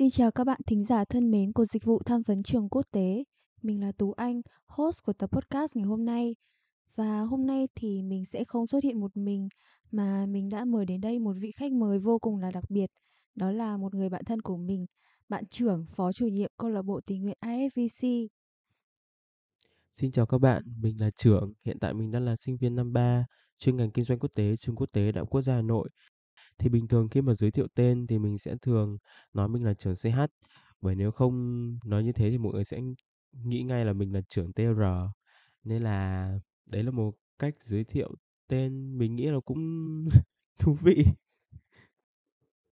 Xin chào các bạn thính giả thân mến của dịch vụ tham vấn trường quốc tế. Mình là Tú Anh, host của tập podcast ngày hôm nay. Và hôm nay thì mình sẽ không xuất hiện một mình mà mình đã mời đến đây một vị khách mời vô cùng là đặc biệt. Đó là một người bạn thân của mình, bạn trưởng phó chủ nhiệm câu lạc bộ tình nguyện afvc. Xin chào các bạn, mình là trưởng, hiện tại mình đang là sinh viên năm 3, chuyên ngành kinh doanh quốc tế, trường quốc tế Đại học Quốc gia Hà Nội thì bình thường khi mà giới thiệu tên thì mình sẽ thường nói mình là trưởng CH bởi nếu không nói như thế thì mọi người sẽ nghĩ ngay là mình là trưởng TR nên là đấy là một cách giới thiệu tên mình nghĩ là cũng thú vị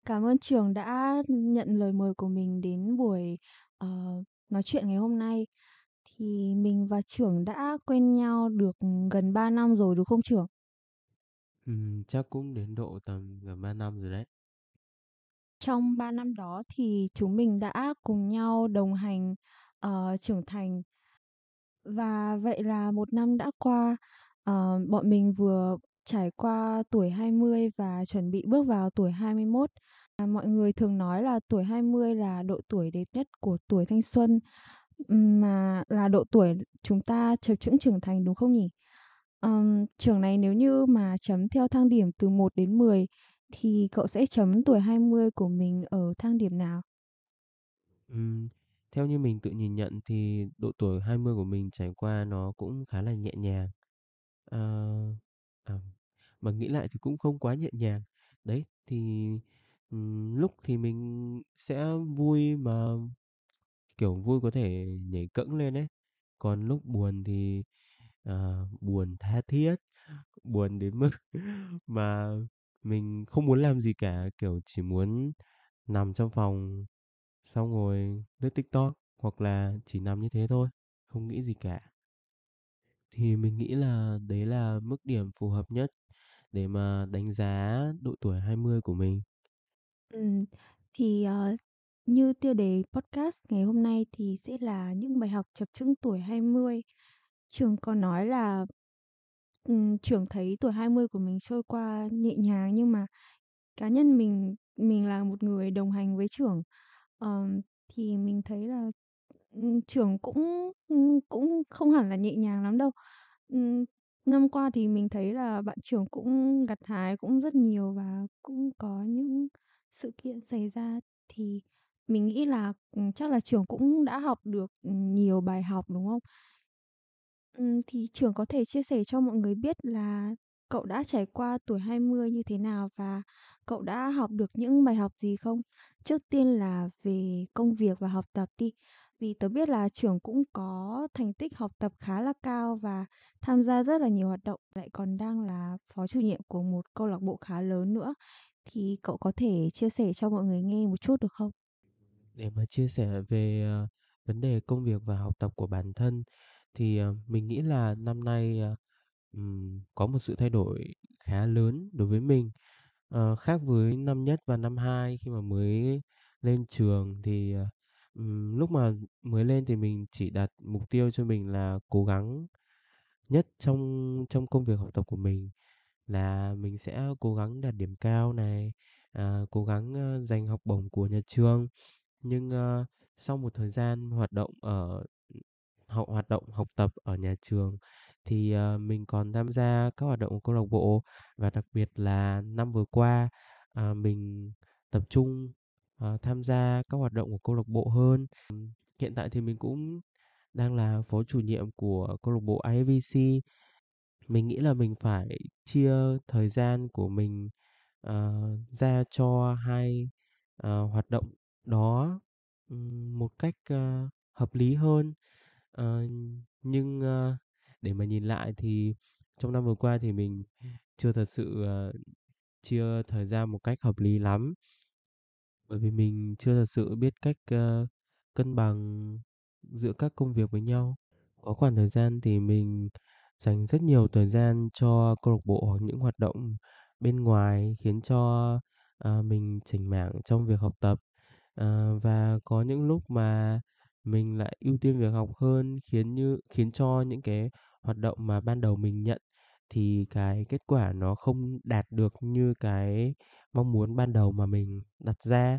Cảm ơn trường đã nhận lời mời của mình đến buổi uh, nói chuyện ngày hôm nay. Thì mình và trưởng đã quen nhau được gần 3 năm rồi đúng không trưởng? Ừm, chắc cũng đến độ tầm gần 3 năm rồi đấy. Trong 3 năm đó thì chúng mình đã cùng nhau đồng hành, ờ, trưởng thành. Và vậy là một năm đã qua, ờ, bọn mình vừa trải qua tuổi 20 và chuẩn bị bước vào tuổi 21. À, mọi người thường nói là tuổi 20 là độ tuổi đẹp nhất của tuổi thanh xuân, mà là độ tuổi chúng ta chập chững trưởng thành đúng không nhỉ? Ờm, trường này nếu như mà chấm theo thang điểm từ 1 đến 10 thì cậu sẽ chấm tuổi 20 của mình ở thang điểm nào? Ừm, theo như mình tự nhìn nhận thì độ tuổi 20 của mình trải qua nó cũng khá là nhẹ nhàng. Ờ, à, mà nghĩ lại thì cũng không quá nhẹ nhàng. Đấy, thì ừm, lúc thì mình sẽ vui mà kiểu vui có thể nhảy cẫng lên ấy. Còn lúc buồn thì ờ, buồn tha thiết, buồn đến mức mà mình không muốn làm gì cả, kiểu chỉ muốn nằm trong phòng xong rồi lướt TikTok hoặc là chỉ nằm như thế thôi, không nghĩ gì cả. Thì mình nghĩ là đấy là mức điểm phù hợp nhất để mà đánh giá độ tuổi 20 của mình. Ừm, thì, ờ, như tiêu đề podcast ngày hôm nay thì sẽ là những bài học chập chững tuổi 20. Trường có nói là, ừm, trường thấy tuổi 20 của mình trôi qua nhẹ nhàng nhưng mà cá nhân mình mình là một người đồng hành với trưởng, ờm, thì mình thấy là, ừm, trưởng cũng, ưm, cũng không hẳn là nhẹ nhàng lắm đâu. Ừm, năm qua thì mình thấy là bạn trưởng cũng gặt hái cũng rất nhiều và cũng có những sự kiện xảy ra thì mình nghĩ là, ừm, chắc là trường cũng đã học được, nhiều bài học, đúng không? Ừm, thì trưởng có thể chia sẻ cho mọi người biết là cậu đã trải qua tuổi 20 như thế nào và cậu đã học được những bài học gì không? Trước tiên là về công việc và học tập đi. Vì tớ biết là trưởng cũng có thành tích học tập khá là cao và tham gia rất là nhiều hoạt động, lại còn đang là phó chủ nhiệm của một câu lạc bộ khá lớn nữa. Thì cậu có thể chia sẻ cho mọi người nghe một chút được không? Để mà chia sẻ về ờ, vấn đề công việc và học tập của bản thân thì ờ, mình nghĩ là năm nay ờ, ừm, có một sự thay đổi khá lớn đối với mình. Ờ, khác với năm nhất và năm hai khi mà mới lên trường thì ờ, ừm, lúc mà mới lên thì mình chỉ đặt mục tiêu cho mình là cố gắng nhất trong trong công việc học tập của mình là mình sẽ cố gắng đạt điểm cao này, à, cố gắng ờ, giành học bổng của nhà trường. Nhưng ờ, sau một thời gian hoạt động ở học hoạt động học tập ở nhà trường thì ờ, mình còn tham gia các hoạt động của câu lạc bộ và đặc biệt là năm vừa qua ờ, mình tập trung ờ, tham gia các hoạt động của câu lạc bộ hơn. Hiện tại thì mình cũng đang là phó chủ nhiệm của câu lạc bộ IFVC. Mình nghĩ là mình phải chia thời gian của mình ờ, ra cho hai ờ, hoạt động đó ừm, một cách ờ, hợp lý hơn. Ờ, nhưng ờ, để mà nhìn lại thì trong năm vừa qua thì mình chưa thật sự ờ, chia thời gian một cách hợp lý lắm. Bởi vì mình chưa thật sự biết cách, ơ, cân bằng giữa các công việc với nhau. Có khoảng thời gian thì mình dành rất nhiều thời gian cho câu lạc bộ hoặc những hoạt động bên ngoài khiến cho, ờ, mình chểnh mảng trong việc học tập. Ờ, và có những lúc mà mình lại ưu tiên việc học hơn khiến như khiến cho những cái hoạt động mà ban đầu mình nhận thì cái kết quả nó không đạt được như cái mong muốn ban đầu mà mình đặt ra.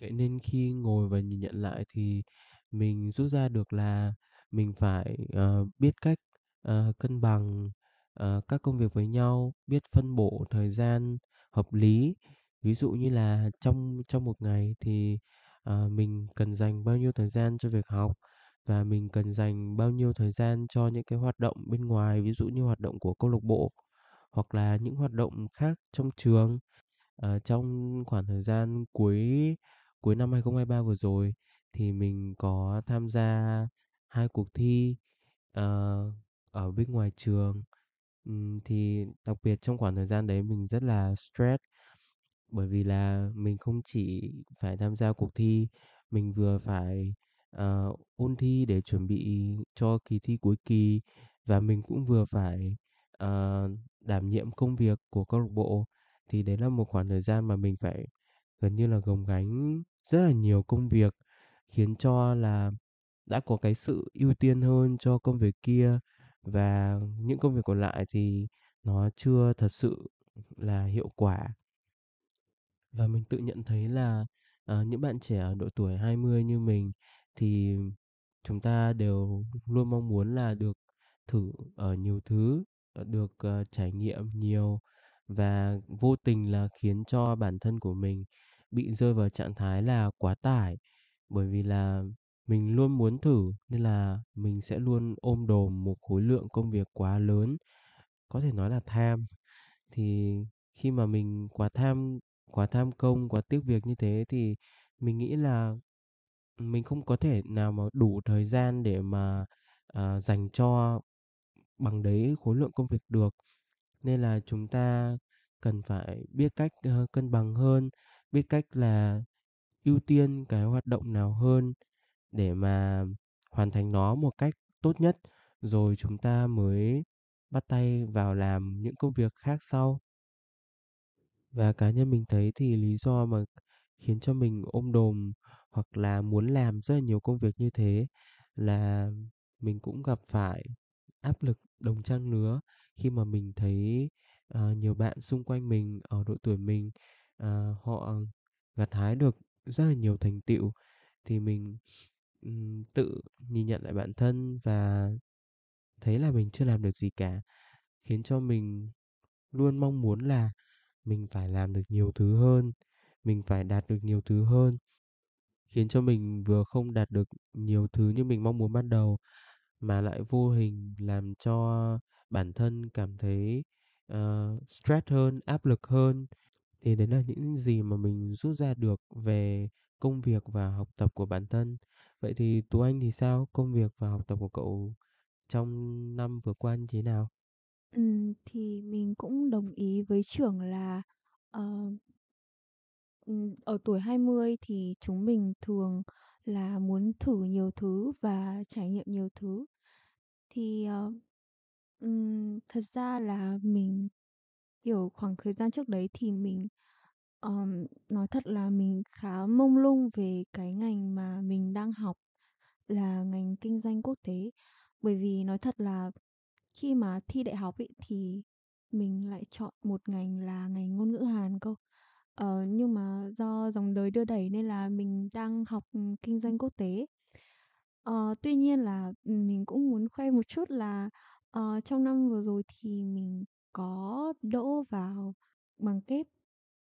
Vậy nên khi ngồi và nhìn nhận lại thì mình rút ra được là mình phải, ờ, biết cách, ờ, cân bằng, ờ, các công việc với nhau, biết phân bổ thời gian hợp lý. Ví dụ như là trong trong một ngày thì, Ờ, mình cần dành bao nhiêu thời gian cho việc học và mình cần dành bao nhiêu thời gian cho những cái hoạt động bên ngoài, ví dụ như hoạt động của câu lạc bộ hoặc là những hoạt động khác trong trường. Ờ, trong khoảng thời gian cuối cuối năm 2023 vừa rồi thì mình có tham gia hai cuộc thi, ờ, ở bên ngoài trường. Ừm, thì đặc biệt trong khoảng thời gian đấy mình rất là stress bởi vì là mình không chỉ phải tham gia cuộc thi, mình vừa phải, ờ, ôn thi để chuẩn bị cho kỳ thi cuối kỳ và mình cũng vừa phải, ờ, đảm nhiệm công việc của câu lạc bộ. Thì đấy là một khoảng thời gian mà mình phải gần như là gồng gánh rất là nhiều công việc, khiến cho là đã có cái sự ưu tiên hơn cho công việc kia và những công việc còn lại thì nó chưa thật sự là hiệu quả. Và mình tự nhận thấy là, ờ, những bạn trẻ ở độ tuổi 20 như mình thì chúng ta đều luôn mong muốn là được thử, ở nhiều thứ, ờ, được, ờ, trải nghiệm nhiều và vô tình là khiến cho bản thân của mình bị rơi vào trạng thái là quá tải. Bởi vì là mình luôn muốn thử nên là mình sẽ luôn ôm đồm một khối lượng công việc quá lớn, có thể nói là tham. Thì khi mà mình quá tham quá tham công, quá tiếc việc như thế thì mình nghĩ là mình không có thể nào mà đủ thời gian để mà, ờ, dành cho bằng đấy khối lượng công việc được. Nên là chúng ta cần phải biết cách, ơ, cân bằng hơn, biết cách là ưu tiên cái hoạt động nào hơn để mà hoàn thành nó một cách tốt nhất, rồi chúng ta mới bắt tay vào làm những công việc khác sau. Và cá nhân mình thấy thì lý do mà khiến cho mình ôm đồm hoặc là muốn làm rất là nhiều công việc như thế là mình cũng gặp phải áp lực đồng trang lứa khi mà mình thấy, ờ, nhiều bạn xung quanh mình ở độ tuổi mình, ờ, họ gặt hái được rất là nhiều thành tựu. Thì mình, ừm, tự nhìn nhận lại bản thân và thấy là mình chưa làm được gì cả, khiến cho mình luôn mong muốn là mình phải làm được nhiều thứ hơn, mình phải đạt được nhiều thứ hơn, khiến cho mình vừa không đạt được nhiều thứ như mình mong muốn ban đầu, mà lại vô hình làm cho bản thân cảm thấy, uh, stress hơn, áp lực hơn. Thì đấy là những gì mà mình rút ra được về công việc và học tập của bản thân. Vậy thì Tú Anh thì sao? Công việc và học tập của cậu trong năm vừa qua như thế nào? Ừm, thì mình cũng đồng ý với trưởng là, ờ, ừm, ở tuổi 20 thì chúng mình thường là muốn thử nhiều thứ và trải nghiệm nhiều thứ. Thì, ờ, ừm, thật ra là mình, kiểu, khoảng thời gian trước đấy thì mình, ờm, nói thật là mình khá mông lung về cái ngành mà mình đang học là ngành kinh doanh quốc tế. Bởi vì nói thật là khi mà thi đại học ấy thì mình lại chọn một ngành là ngành ngôn ngữ Hàn cơ. Ờ, nhưng mà do dòng đời đưa đẩy nên là mình đang học, ừm, kinh doanh quốc tế. Ờ, tuy nhiên là, ừm, mình cũng muốn khoe một chút là, ờ, trong năm vừa rồi thì mình có đỗ vào bằng kép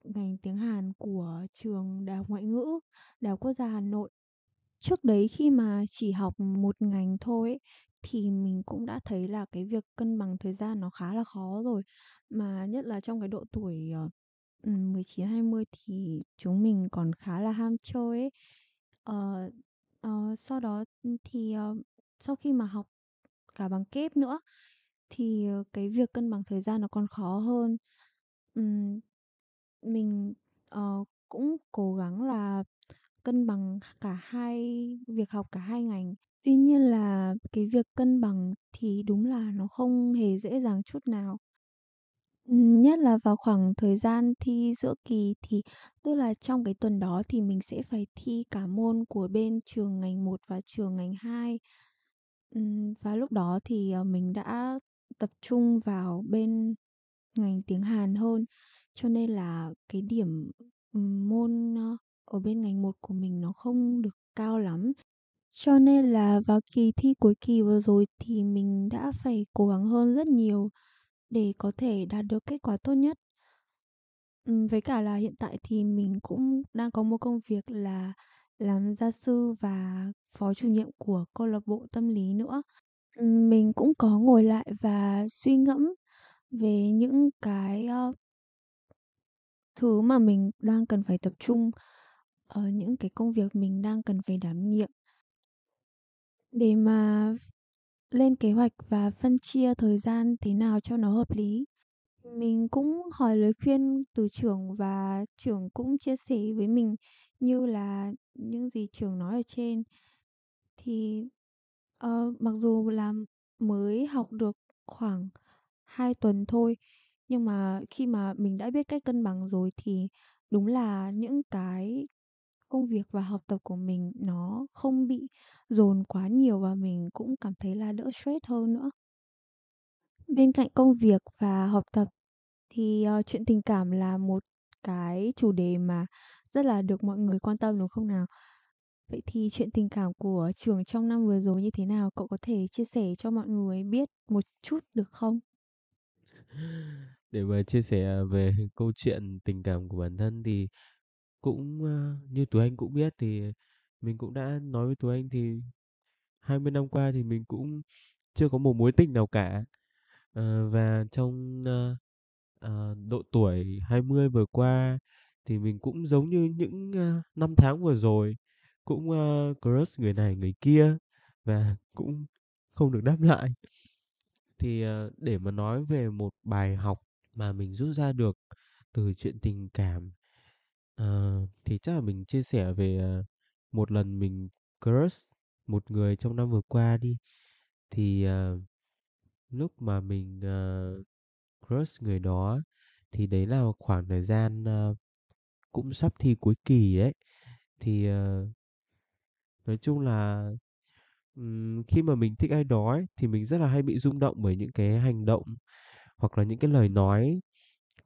ngành tiếng Hàn của trường Đại học Ngoại ngữ, Đại học Quốc gia Hà Nội. Trước đấy khi mà chỉ học một ngành thôi ấy, thì mình cũng đã thấy là cái việc cân bằng thời gian nó khá là khó rồi. Mà nhất là trong cái độ tuổi, ờ, ừm, 19-20 thì chúng mình còn khá là ham chơi ấy. Ờ, ờ, sau đó, thì, ờ, sau khi mà học cả bằng kép nữa thì, ờ, cái việc cân bằng thời gian nó còn khó hơn. Ừm. mình, ờ, cũng cố gắng là cân bằng cả hai việc học cả hai ngành. Tuy nhiên là cái việc cân bằng thì đúng là nó không hề dễ dàng chút nào. Ừm, nhất là vào khoảng thời gian thi giữa kỳ thì tức là trong cái tuần đó thì mình sẽ phải thi cả môn của bên trường ngành 1 và trường ngành 2. Ừm, và lúc đó thì, ờ, mình đã tập trung vào bên ngành tiếng Hàn hơn, cho nên là cái điểm, ừm, môn, ơ, ở bên ngành 1 của mình nó không được cao lắm. Cho nên là vào kỳ thi cuối kỳ vừa rồi thì mình đã phải cố gắng hơn rất nhiều để có thể đạt được kết quả tốt nhất. Ừm, với cả là hiện tại thì mình cũng đang có một công việc là làm gia sư và phó chủ nhiệm của câu lạc bộ tâm lý nữa. Ừm, mình cũng có ngồi lại và suy ngẫm về những cái, ơ thứ mà mình đang cần phải tập trung, ở những cái công việc mình đang cần phải đảm nhiệm. Để mà lên kế hoạch và phân chia thời gian thế nào cho nó hợp lý. Mình cũng hỏi lời khuyên từ trưởng và trưởng cũng chia sẻ với mình như là những gì trưởng nói ở trên. Thì, uh, mặc dù là mới học được khoảng 2 tuần thôi, nhưng mà khi mà mình đã biết cách cân bằng rồi thì đúng là những cái công việc và học tập của mình nó không bị dồn quá nhiều và mình cũng cảm thấy là đỡ stress hơn nữa. Bên cạnh công việc và học tập thì, uh, chuyện tình cảm là một cái chủ đề mà rất là được mọi người quan tâm, đúng không nào? Vậy thì chuyện tình cảm của trường trong năm vừa rồi như thế nào? Cậu có thể chia sẻ cho mọi người biết một chút được không? Để mà chia sẻ à, về câu chuyện tình cảm của bản thân thì cũng, ơ, như tụi Anh cũng biết thì mình cũng đã nói với tụi Anh thì 20 năm qua thì mình cũng chưa có một mối tình nào cả. Ờ, và trong, ơ, ờ, độ tuổi 20 vừa qua thì mình cũng giống như những, ơ, năm tháng vừa rồi, cũng, ơ, crush người này người kia và cũng không được đáp lại. Thì, ờ, để mà nói về một bài học mà mình rút ra được từ chuyện tình cảm, ờ, thì chắc là mình chia sẻ về, ờ, một lần mình crush một người trong năm vừa qua đi. Thì, ờ, lúc mà mình, ờ, crush người đó thì đấy là khoảng thời gian, ơ, cũng sắp thi cuối kỳ đấy. Thì, ờ nói chung là, ừm, khi mà mình thích ai đó ấy, thì mình rất là hay bị rung động bởi những cái hành động hoặc là những cái lời nói.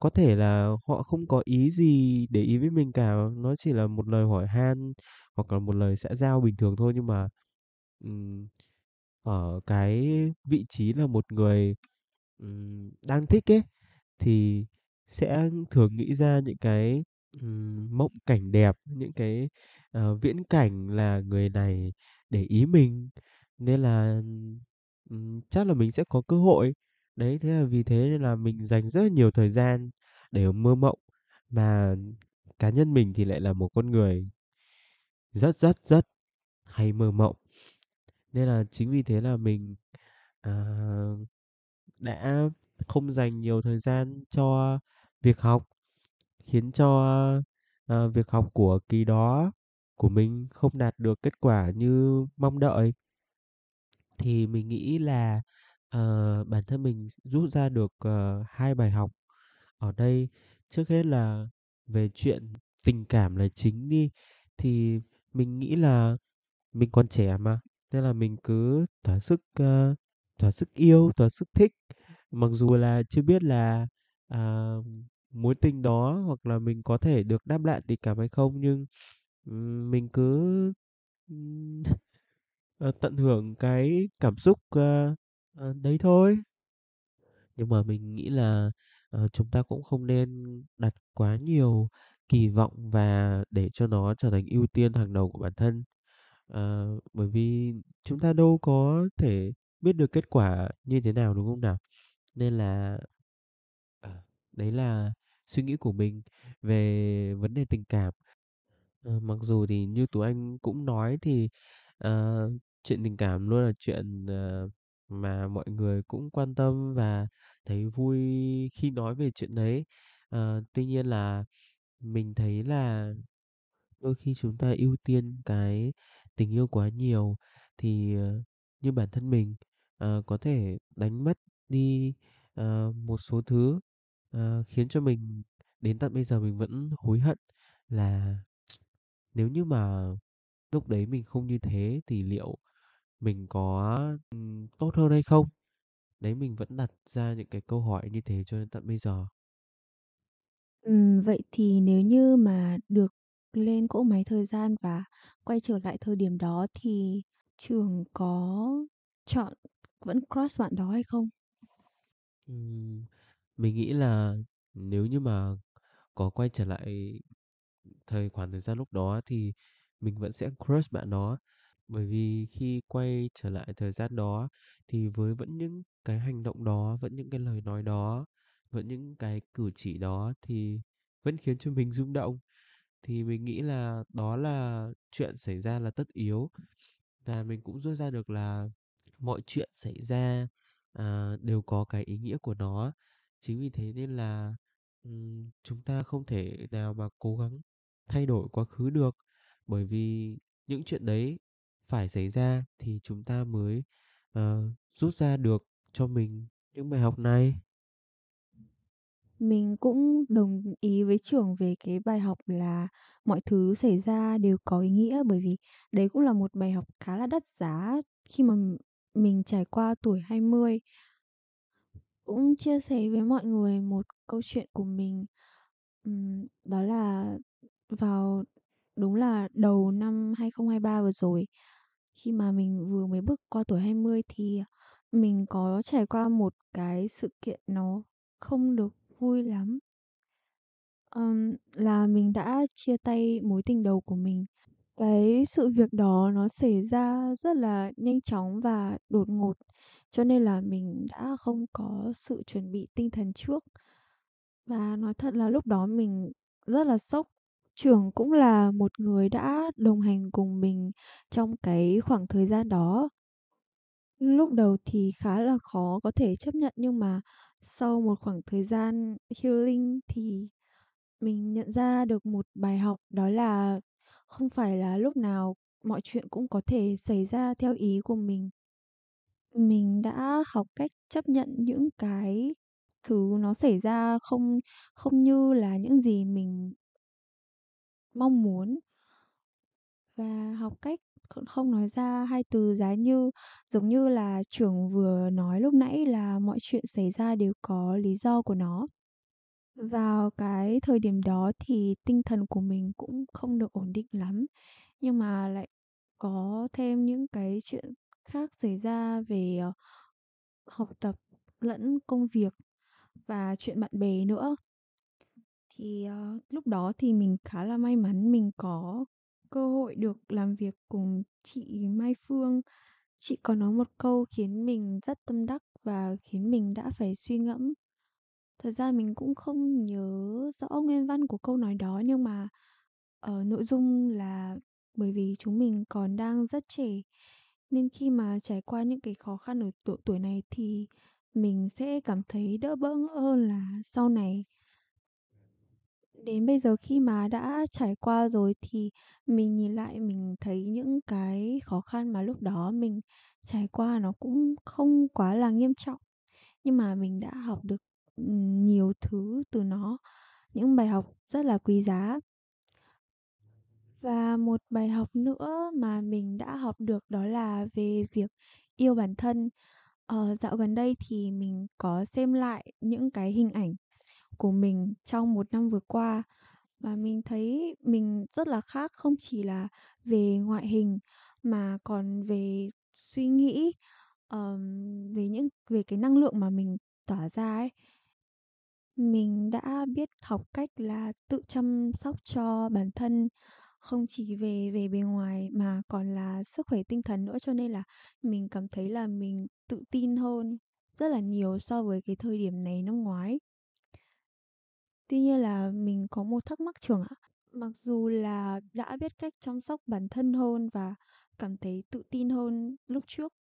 Có thể là họ không có ý gì để ý với mình cả, nó chỉ là một lời hỏi han hoặc là một lời xã giao bình thường thôi nhưng mà, ừm, ở cái vị trí là một người, ừm, đang thích ấy, thì sẽ thường nghĩ ra những cái, ừm, mộng cảnh đẹp, những cái, ờ, viễn cảnh là người này để ý mình, nên là, ừm, chắc là mình sẽ có cơ hội. Đấy, thế là vì thế nên là mình dành rất là nhiều thời gian để mơ mộng, mà cá nhân mình thì lại là một con người rất, rất, rất hay mơ mộng. Nên là chính vì thế là mình, ờ, đã không dành nhiều thời gian cho việc học, khiến cho, ờ, việc học của kỳ đó của mình không đạt được kết quả như mong đợi. Thì mình nghĩ là, ờ, bản thân mình s rút ra được, ờ, 2 bài học ở đây. Trước hết là về chuyện tình cảm là chính đi, thì mình nghĩ là mình còn trẻ mà, nên là mình cứ thỏa sức, ơ, thỏa sức yêu, thỏa sức thích. Mặc dù là chưa biết là, à, mối tình đó hoặc là mình có thể được đáp lại tình cảm hay không, nhưng, ừm, mình cứ, ừm, ờ, tận hưởng cái cảm xúc, ơ, ờ, đấy thôi. Nhưng mà mình nghĩ là, ờ, chúng ta cũng không nên đặt quá nhiều kỳ vọng và để cho nó trở thành ưu tiên hàng đầu của bản thân. Ờ, bởi vì chúng ta đâu có thể biết được kết quả như thế nào, đúng không nào? Nên là ờ, đấy là suy nghĩ của mình về vấn đề tình cảm. Ờ, mặc dù thì như Tú Anh cũng nói thì, ờ, chuyện tình cảm luôn là chuyện, ờ, mà mọi người cũng quan tâm và thấy vui khi nói về chuyện đấy. Ờ, tuy nhiên là mình thấy là đôi khi chúng ta ưu tiên cái tình yêu quá nhiều thì ờ, như bản thân mình ờ, có thể đánh mất đi ờ, một số thứ ờ, khiến cho mình đến tận bây giờ mình vẫn hối hận là nếu như mà lúc đấy mình không như thế thì liệu mình có ừm, tốt hơn hay không? Đấy mình vẫn đặt ra những cái câu hỏi như thế cho đến tận bây giờ. Ừm, vậy thì nếu như mà được lên cỗ máy thời gian và quay trở lại thời điểm đó thì Trường có chọn vẫn crush bạn đó hay không? Ừm, mình nghĩ là nếu như mà có quay trở lại thời khoảng thời gian lúc đó thì mình vẫn sẽ crush bạn đó bởi vì khi quay trở lại thời gian đó thì với vẫn những cái hành động đó vẫn những cái lời nói đó vẫn những cái cử chỉ đó thì vẫn khiến cho mình rung động. Thì mình nghĩ là đó là chuyện xảy ra là tất yếu. Và mình cũng rút ra được là mọi chuyện xảy ra à, đều có cái ý nghĩa của nó. Chính vì thế nên là um, chúng ta không thể nào mà cố gắng thay đổi quá khứ được. Bởi vì những chuyện đấy phải xảy ra thì chúng ta mới uh, rút ra được cho mình những bài học này Mình cũng đồng ý với Trường về cái bài học là mọi thứ xảy ra đều có ý nghĩa bởi vì đấy cũng là một bài học khá là đắt giá khi mà mình trải qua tuổi 20. Cũng chia sẻ với mọi người một câu chuyện của mình. Đó là vào đúng là đầu năm 2023 vừa rồi khi mà mình vừa mới bước qua tuổi 20 thì mình có trải qua một cái sự kiện nó không được vui lắm. Ờm, là mình đã chia tay mối tình đầu của mình. Cái sự việc đó nó xảy ra rất là nhanh chóng và đột ngột, cho nên là mình đã không có sự chuẩn bị tinh thần trước. Và nói thật là lúc đó mình rất là sốc. Trường cũng là một người đã đồng hành cùng mình trong cái khoảng thời gian đó. Lúc đầu thì khá là khó có thể chấp nhận, nhưng mà sau một khoảng thời gian healing thì mình nhận ra được một bài học, đó là không phải là lúc nào mọi chuyện cũng có thể xảy ra theo ý của mình. Mình đã học cách chấp nhận những cái thứ nó xảy ra không không như là những gì mình mong muốn và học cách không nói ra hai từ giá như, giống như là trưởng vừa nói lúc nãy là mọi chuyện xảy ra đều có lý do của nó. Vào cái thời điểm đó thì tinh thần của mình cũng không được ổn định lắm, nhưng mà lại có thêm những cái chuyện khác xảy ra về, ờ, học tập lẫn công việc và chuyện bạn bè nữa. Thì, ờ, lúc đó thì mình khá là may mắn mình có cơ hội được làm việc cùng chị Mai Phương. Chị có nói một câu khiến mình rất tâm đắc và khiến mình đã phải suy ngẫm. Thật ra mình cũng không nhớ rõ nguyên văn của câu nói đó nhưng mà, ờ, nội dung là bởi vì chúng mình còn đang rất trẻ, nên khi mà trải qua những cái khó khăn ở độ tuổi này thì mình sẽ cảm thấy đỡ bỡ ngỡ hơn là sau này. Đến bây giờ khi mà đã trải qua rồi thì mình nhìn lại mình thấy những cái khó khăn mà lúc đó mình trải qua nó cũng không quá là nghiêm trọng, nhưng mà mình đã học được, ừm, nhiều thứ từ nó, những bài học rất là quý giá. Và một bài học nữa mà mình đã học được đó là về việc yêu bản thân. Ờ, dạo gần đây thì mình có xem lại những cái hình ảnh của mình trong một năm vừa qua và mình thấy mình rất là khác không chỉ là về ngoại hình mà còn về suy nghĩ, ờm, về những về cái năng lượng mà mình tỏa ra ấy. Mình đã biết học cách là tự chăm sóc cho bản thân, không chỉ về về bề ngoài mà còn là sức khỏe tinh thần nữa, cho nên là mình cảm thấy là mình tự tin hơn rất là nhiều so với cái thời điểm này năm ngoái. Tuy nhiên là mình có một thắc mắc Trường ạ. Mặc dù là đã biết cách chăm sóc bản thân hơn và cảm thấy tự tin hơn lúc trước,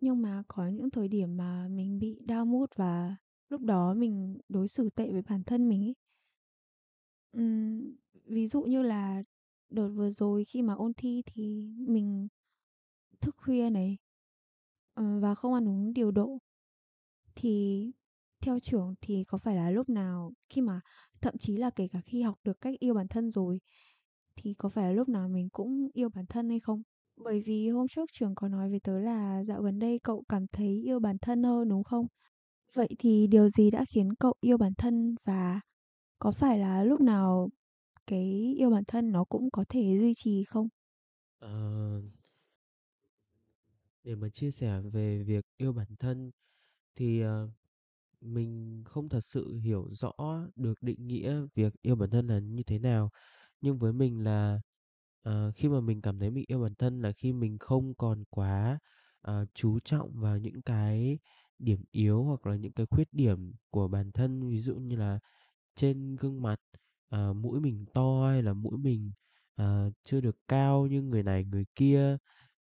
nhưng mà có những thời điểm mà mình bị down mood và lúc đó mình đối xử tệ với bản thân mình ấy. ví dụ như là đợt vừa rồi khi mà ôn thi thì mình thức khuya này, ờ, và không ăn uống điều độ. Thì theo trưởng thì có phải là lúc nào khi mà thậm chí là kể cả khi học được cách yêu bản thân rồi, thì có phải là lúc nào mình cũng yêu bản thân hay không? Bởi vì hôm trước trường có nói với tớ là dạo gần đây cậu cảm thấy yêu bản thân hơn đúng không? Vậy thì điều gì đã khiến cậu yêu bản thân và có phải là lúc nào cái yêu bản thân nó cũng có thể duy trì không? Ờ, để mà chia sẻ về việc yêu bản thân thì uh, mình không thật sự hiểu rõ được định nghĩa việc yêu bản thân là như thế nào. Nhưng với mình là ờ, khi mà mình cảm thấy mình yêu bản thân là khi mình không còn quá ờ, chú trọng vào những cái điểm yếu hoặc là những cái khuyết điểm của bản thân. Ví dụ như là trên gương mặt ờ, mũi mình to hay là mũi mình ờ, chưa được cao như người này người kia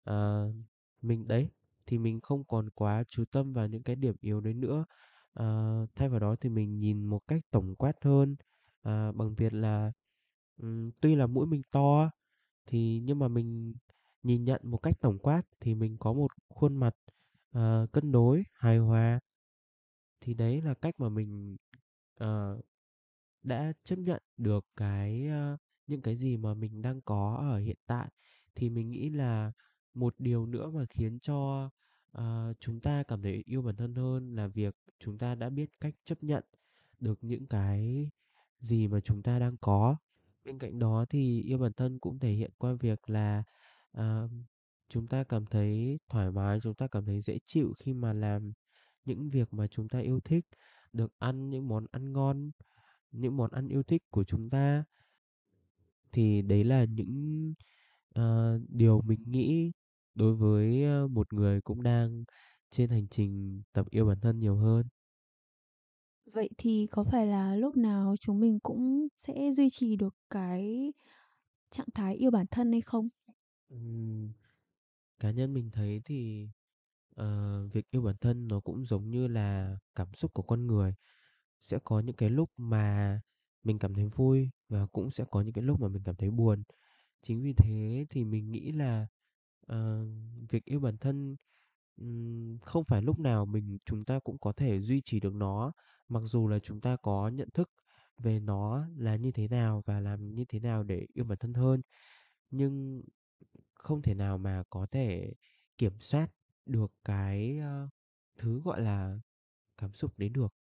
Ờ, mình đấy thì mình không còn quá chú tâm vào những cái điểm yếu đấy nữa. Ờ, thay vào đó thì mình nhìn một cách tổng quát hơn à, bằng việc là ừm, tuy là mũi mình to thì nhưng mà mình nhìn nhận một cách tổng quát thì mình có một khuôn mặt ờ, cân đối hài hòa. Thì đấy là cách mà mình ờ, đã chấp nhận được cái ờ, những cái gì mà mình đang có ở hiện tại. Thì mình nghĩ là một điều nữa mà khiến cho à, chúng ta cảm thấy yêu bản thân hơn là việc chúng ta đã biết cách chấp nhận được những cái gì mà chúng ta đang có. Bên cạnh đó thì yêu bản thân cũng thể hiện qua việc là à, chúng ta cảm thấy thoải mái chúng ta cảm thấy dễ chịu khi mà làm những việc mà chúng ta yêu thích được ăn những món ăn ngon những món ăn yêu thích của chúng ta. Thì đấy là những uh, điều mình nghĩ đối với ờ, một người cũng đang trên hành trình tập yêu bản thân nhiều hơn? Vậy thì có phải là lúc nào chúng mình cũng sẽ duy trì được cái trạng thái yêu bản thân hay không? Ừm, cá nhân mình thấy thì ờ, việc yêu bản thân nó cũng giống như là cảm xúc của con người. Sẽ có những cái lúc mà mình cảm thấy vui và cũng sẽ có những cái lúc mà mình cảm thấy buồn. Chính vì thế thì mình nghĩ là ờ, việc yêu bản thân ừm, không phải lúc nào mình chúng ta cũng có thể duy trì được nó mặc dù là chúng ta có nhận thức về nó là như thế nào và làm như thế nào để yêu bản thân hơn. Nhưng không thể nào mà có thể kiểm soát được cái ờ, thứ gọi là cảm xúc đấy được.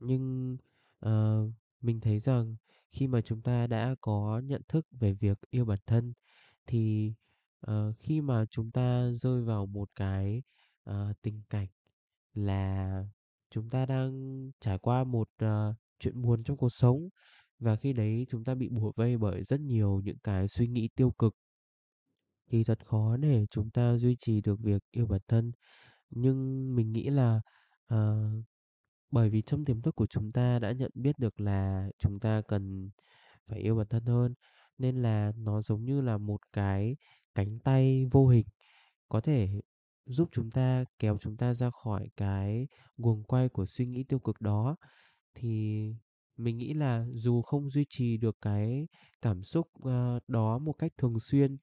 Nhưng ờ, mình thấy rằng khi mà chúng ta đã có nhận thức về việc yêu bản thân thì ờ, khi mà chúng ta rơi vào một cái ờ, tình cảnh là chúng ta đang trải qua một ờ, chuyện buồn trong cuộc sống và khi đấy chúng ta bị bủa vây bởi rất nhiều những cái suy nghĩ tiêu cực thì thật khó để chúng ta duy trì được việc yêu bản thân. Nhưng mình nghĩ là ờ, bởi vì trong tiềm thức của chúng ta đã nhận biết được là chúng ta cần phải yêu bản thân hơn nên là nó giống như là một cái cánh tay vô hình có thể giúp chúng ta kéo chúng ta ra khỏi cái guồng quay của suy nghĩ tiêu cực đó. Thì mình nghĩ là dù không duy trì được cái cảm xúc ờ, đó một cách thường xuyên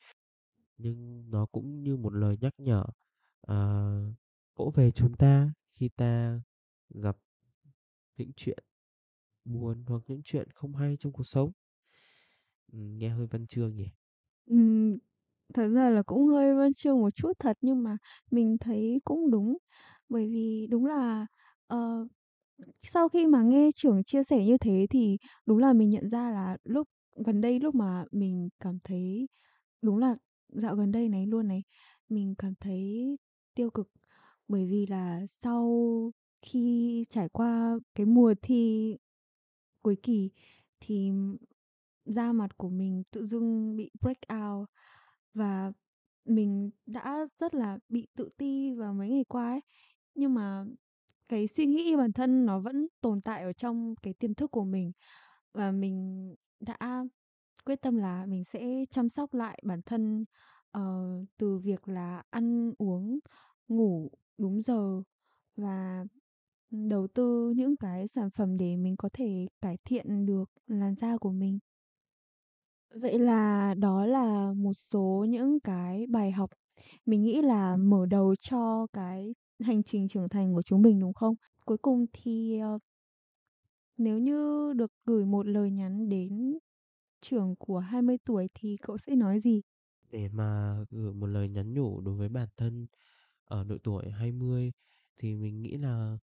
nhưng nó cũng như một lời nhắc nhở uh, vỗ về chúng ta khi ta gặp những chuyện buồn hoặc những chuyện không hay trong cuộc sống. Nghe hơi văn chương nhỉ? Thật ra là cũng hơi văn chương một chút thật nhưng mà mình thấy cũng đúng. Bởi vì đúng là ờ, sau khi mà nghe trưởng chia sẻ như thế thì đúng là mình nhận ra là lúc gần đây lúc mà mình cảm thấy đúng là dạo gần đây này luôn này, mình cảm thấy tiêu cực bởi vì là sau khi trải qua cái mùa thi cuối kỳ thì da mặt của mình tự dưng bị break out và mình đã rất là bị tự ti vào mấy ngày qua ấy. Nhưng mà cái suy nghĩ bản thân nó vẫn tồn tại ở trong cái tiềm thức của mình và mình đã quyết tâm là mình sẽ chăm sóc lại bản thân ờ, từ việc là ăn uống, ngủ đúng giờ và đầu tư những cái sản phẩm để mình có thể cải thiện được làn da của mình. Vậy là đó là một số những cái bài học mình nghĩ là mở đầu cho cái hành trình trưởng thành của chúng mình, đúng không? Cuối cùng thì, ờ nếu như được gửi một lời nhắn đến trưởng của 20 tuổi thì cậu sẽ nói gì? Để mà gửi một lời nhắn nhủ đối với bản thân ở độ tuổi 20 thì mình nghĩ là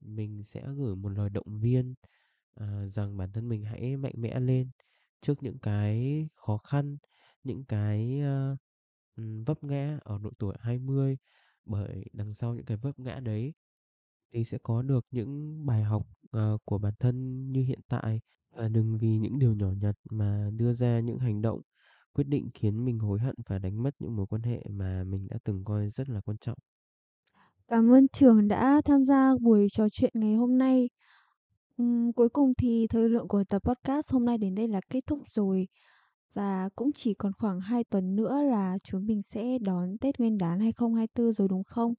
mình sẽ gửi một lời động viên, à, rằng bản thân mình hãy mạnh mẽ lên trước những cái khó khăn, những cái, uh, ừm, vấp ngã ở độ tuổi 20. Bởi đằng sau những cái vấp ngã đấy thì sẽ có được những bài học, ờ, của bản thân như hiện tại. Và đừng vì những điều nhỏ nhặt mà đưa ra những hành động, quyết định khiến mình hối hận và đánh mất những mối quan hệ mà mình đã từng coi rất là quan trọng. Cảm ơn trường đã tham gia buổi trò chuyện ngày hôm nay. Ừm, cuối cùng thì thời lượng của tập podcast hôm nay đến đây là kết thúc rồi. Và cũng chỉ còn khoảng 2 tuần nữa là chúng mình sẽ đón Tết Nguyên đán 2024 rồi đúng không?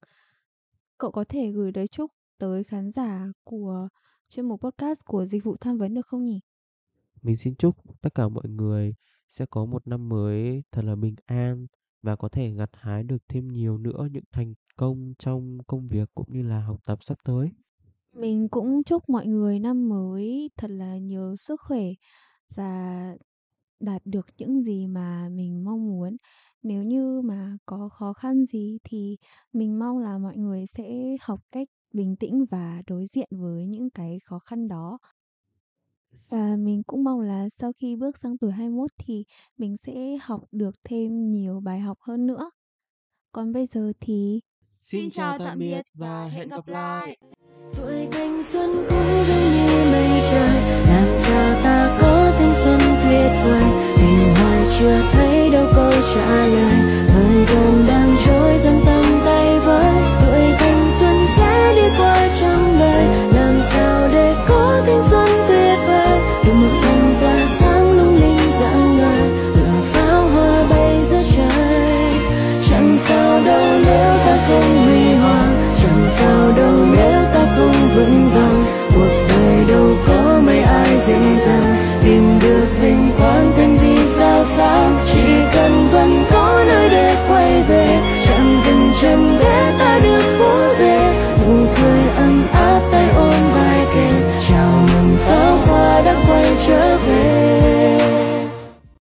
Cậu có thể gửi lời chúc tới khán giả của chuyên mục podcast của Dịch vụ Tham vấn được không nhỉ? Mình xin chúc tất cả mọi người sẽ có một năm mới thật là bình an và có thể gặt hái được thêm nhiều nữa những thành công trong công việc cũng như là học tập sắp tới. Mình cũng chúc mọi người năm mới thật là nhiều sức khỏe và đạt được những gì mà mình mong muốn. Nếu như mà có khó khăn gì thì mình mong là mọi người sẽ học cách bình tĩnh và đối diện với những cái khó khăn đó. Và mình cũng mong là sau khi bước sang tuổi 21 thì mình sẽ học được thêm nhiều bài học hơn nữa. Còn bây giờ thì Xin chào tạm biệt và hẹn gặp lại.